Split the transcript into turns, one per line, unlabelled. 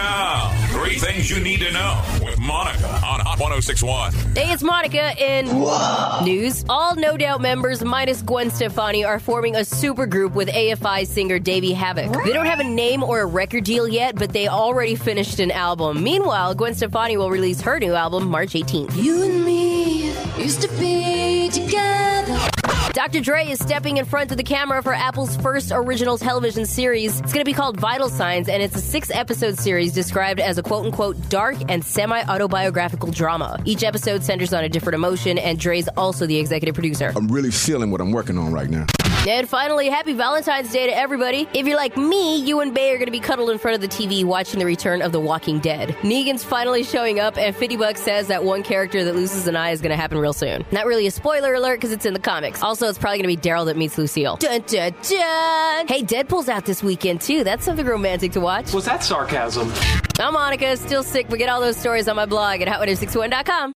now, three things you need to know with Monica on Hot 1061.
Hey, it's Monica in news. All No Doubt members, minus Gwen Stefani, are forming a supergroup with AFI singer Davey Havok. They don't have a name or a record deal yet, but they already finished an album. Meanwhile, Gwen Stefani will release her new album March 18th.
You and me used to be together.
Dr. Dre is stepping in front of the camera for Apple's first original television series. It's going to be called Vital Signs, and it's a six episode series described as a quote unquote dark and semi autobiographical drama. Each episode centers on a different emotion, and Dre's also the executive producer.
I'm really feeling what I'm working on right now.
And finally, happy Valentine's Day to everybody. If you're like me, you and Bay are going to be cuddled in front of the TV watching the return of The Walking Dead. Negan's finally showing up, and 50 Bucks says that one character that loses an eye is going to happen real soon. Not really a spoiler alert because it's in the comics. Also, it's probably going to be Daryl that meets Lucille. Dun, dun, dun. Hey, Deadpool's out this weekend too. That's something romantic to watch.
Was that sarcasm?
I'm Monica, still sick, but get all those stories on my blog at hot1061.com.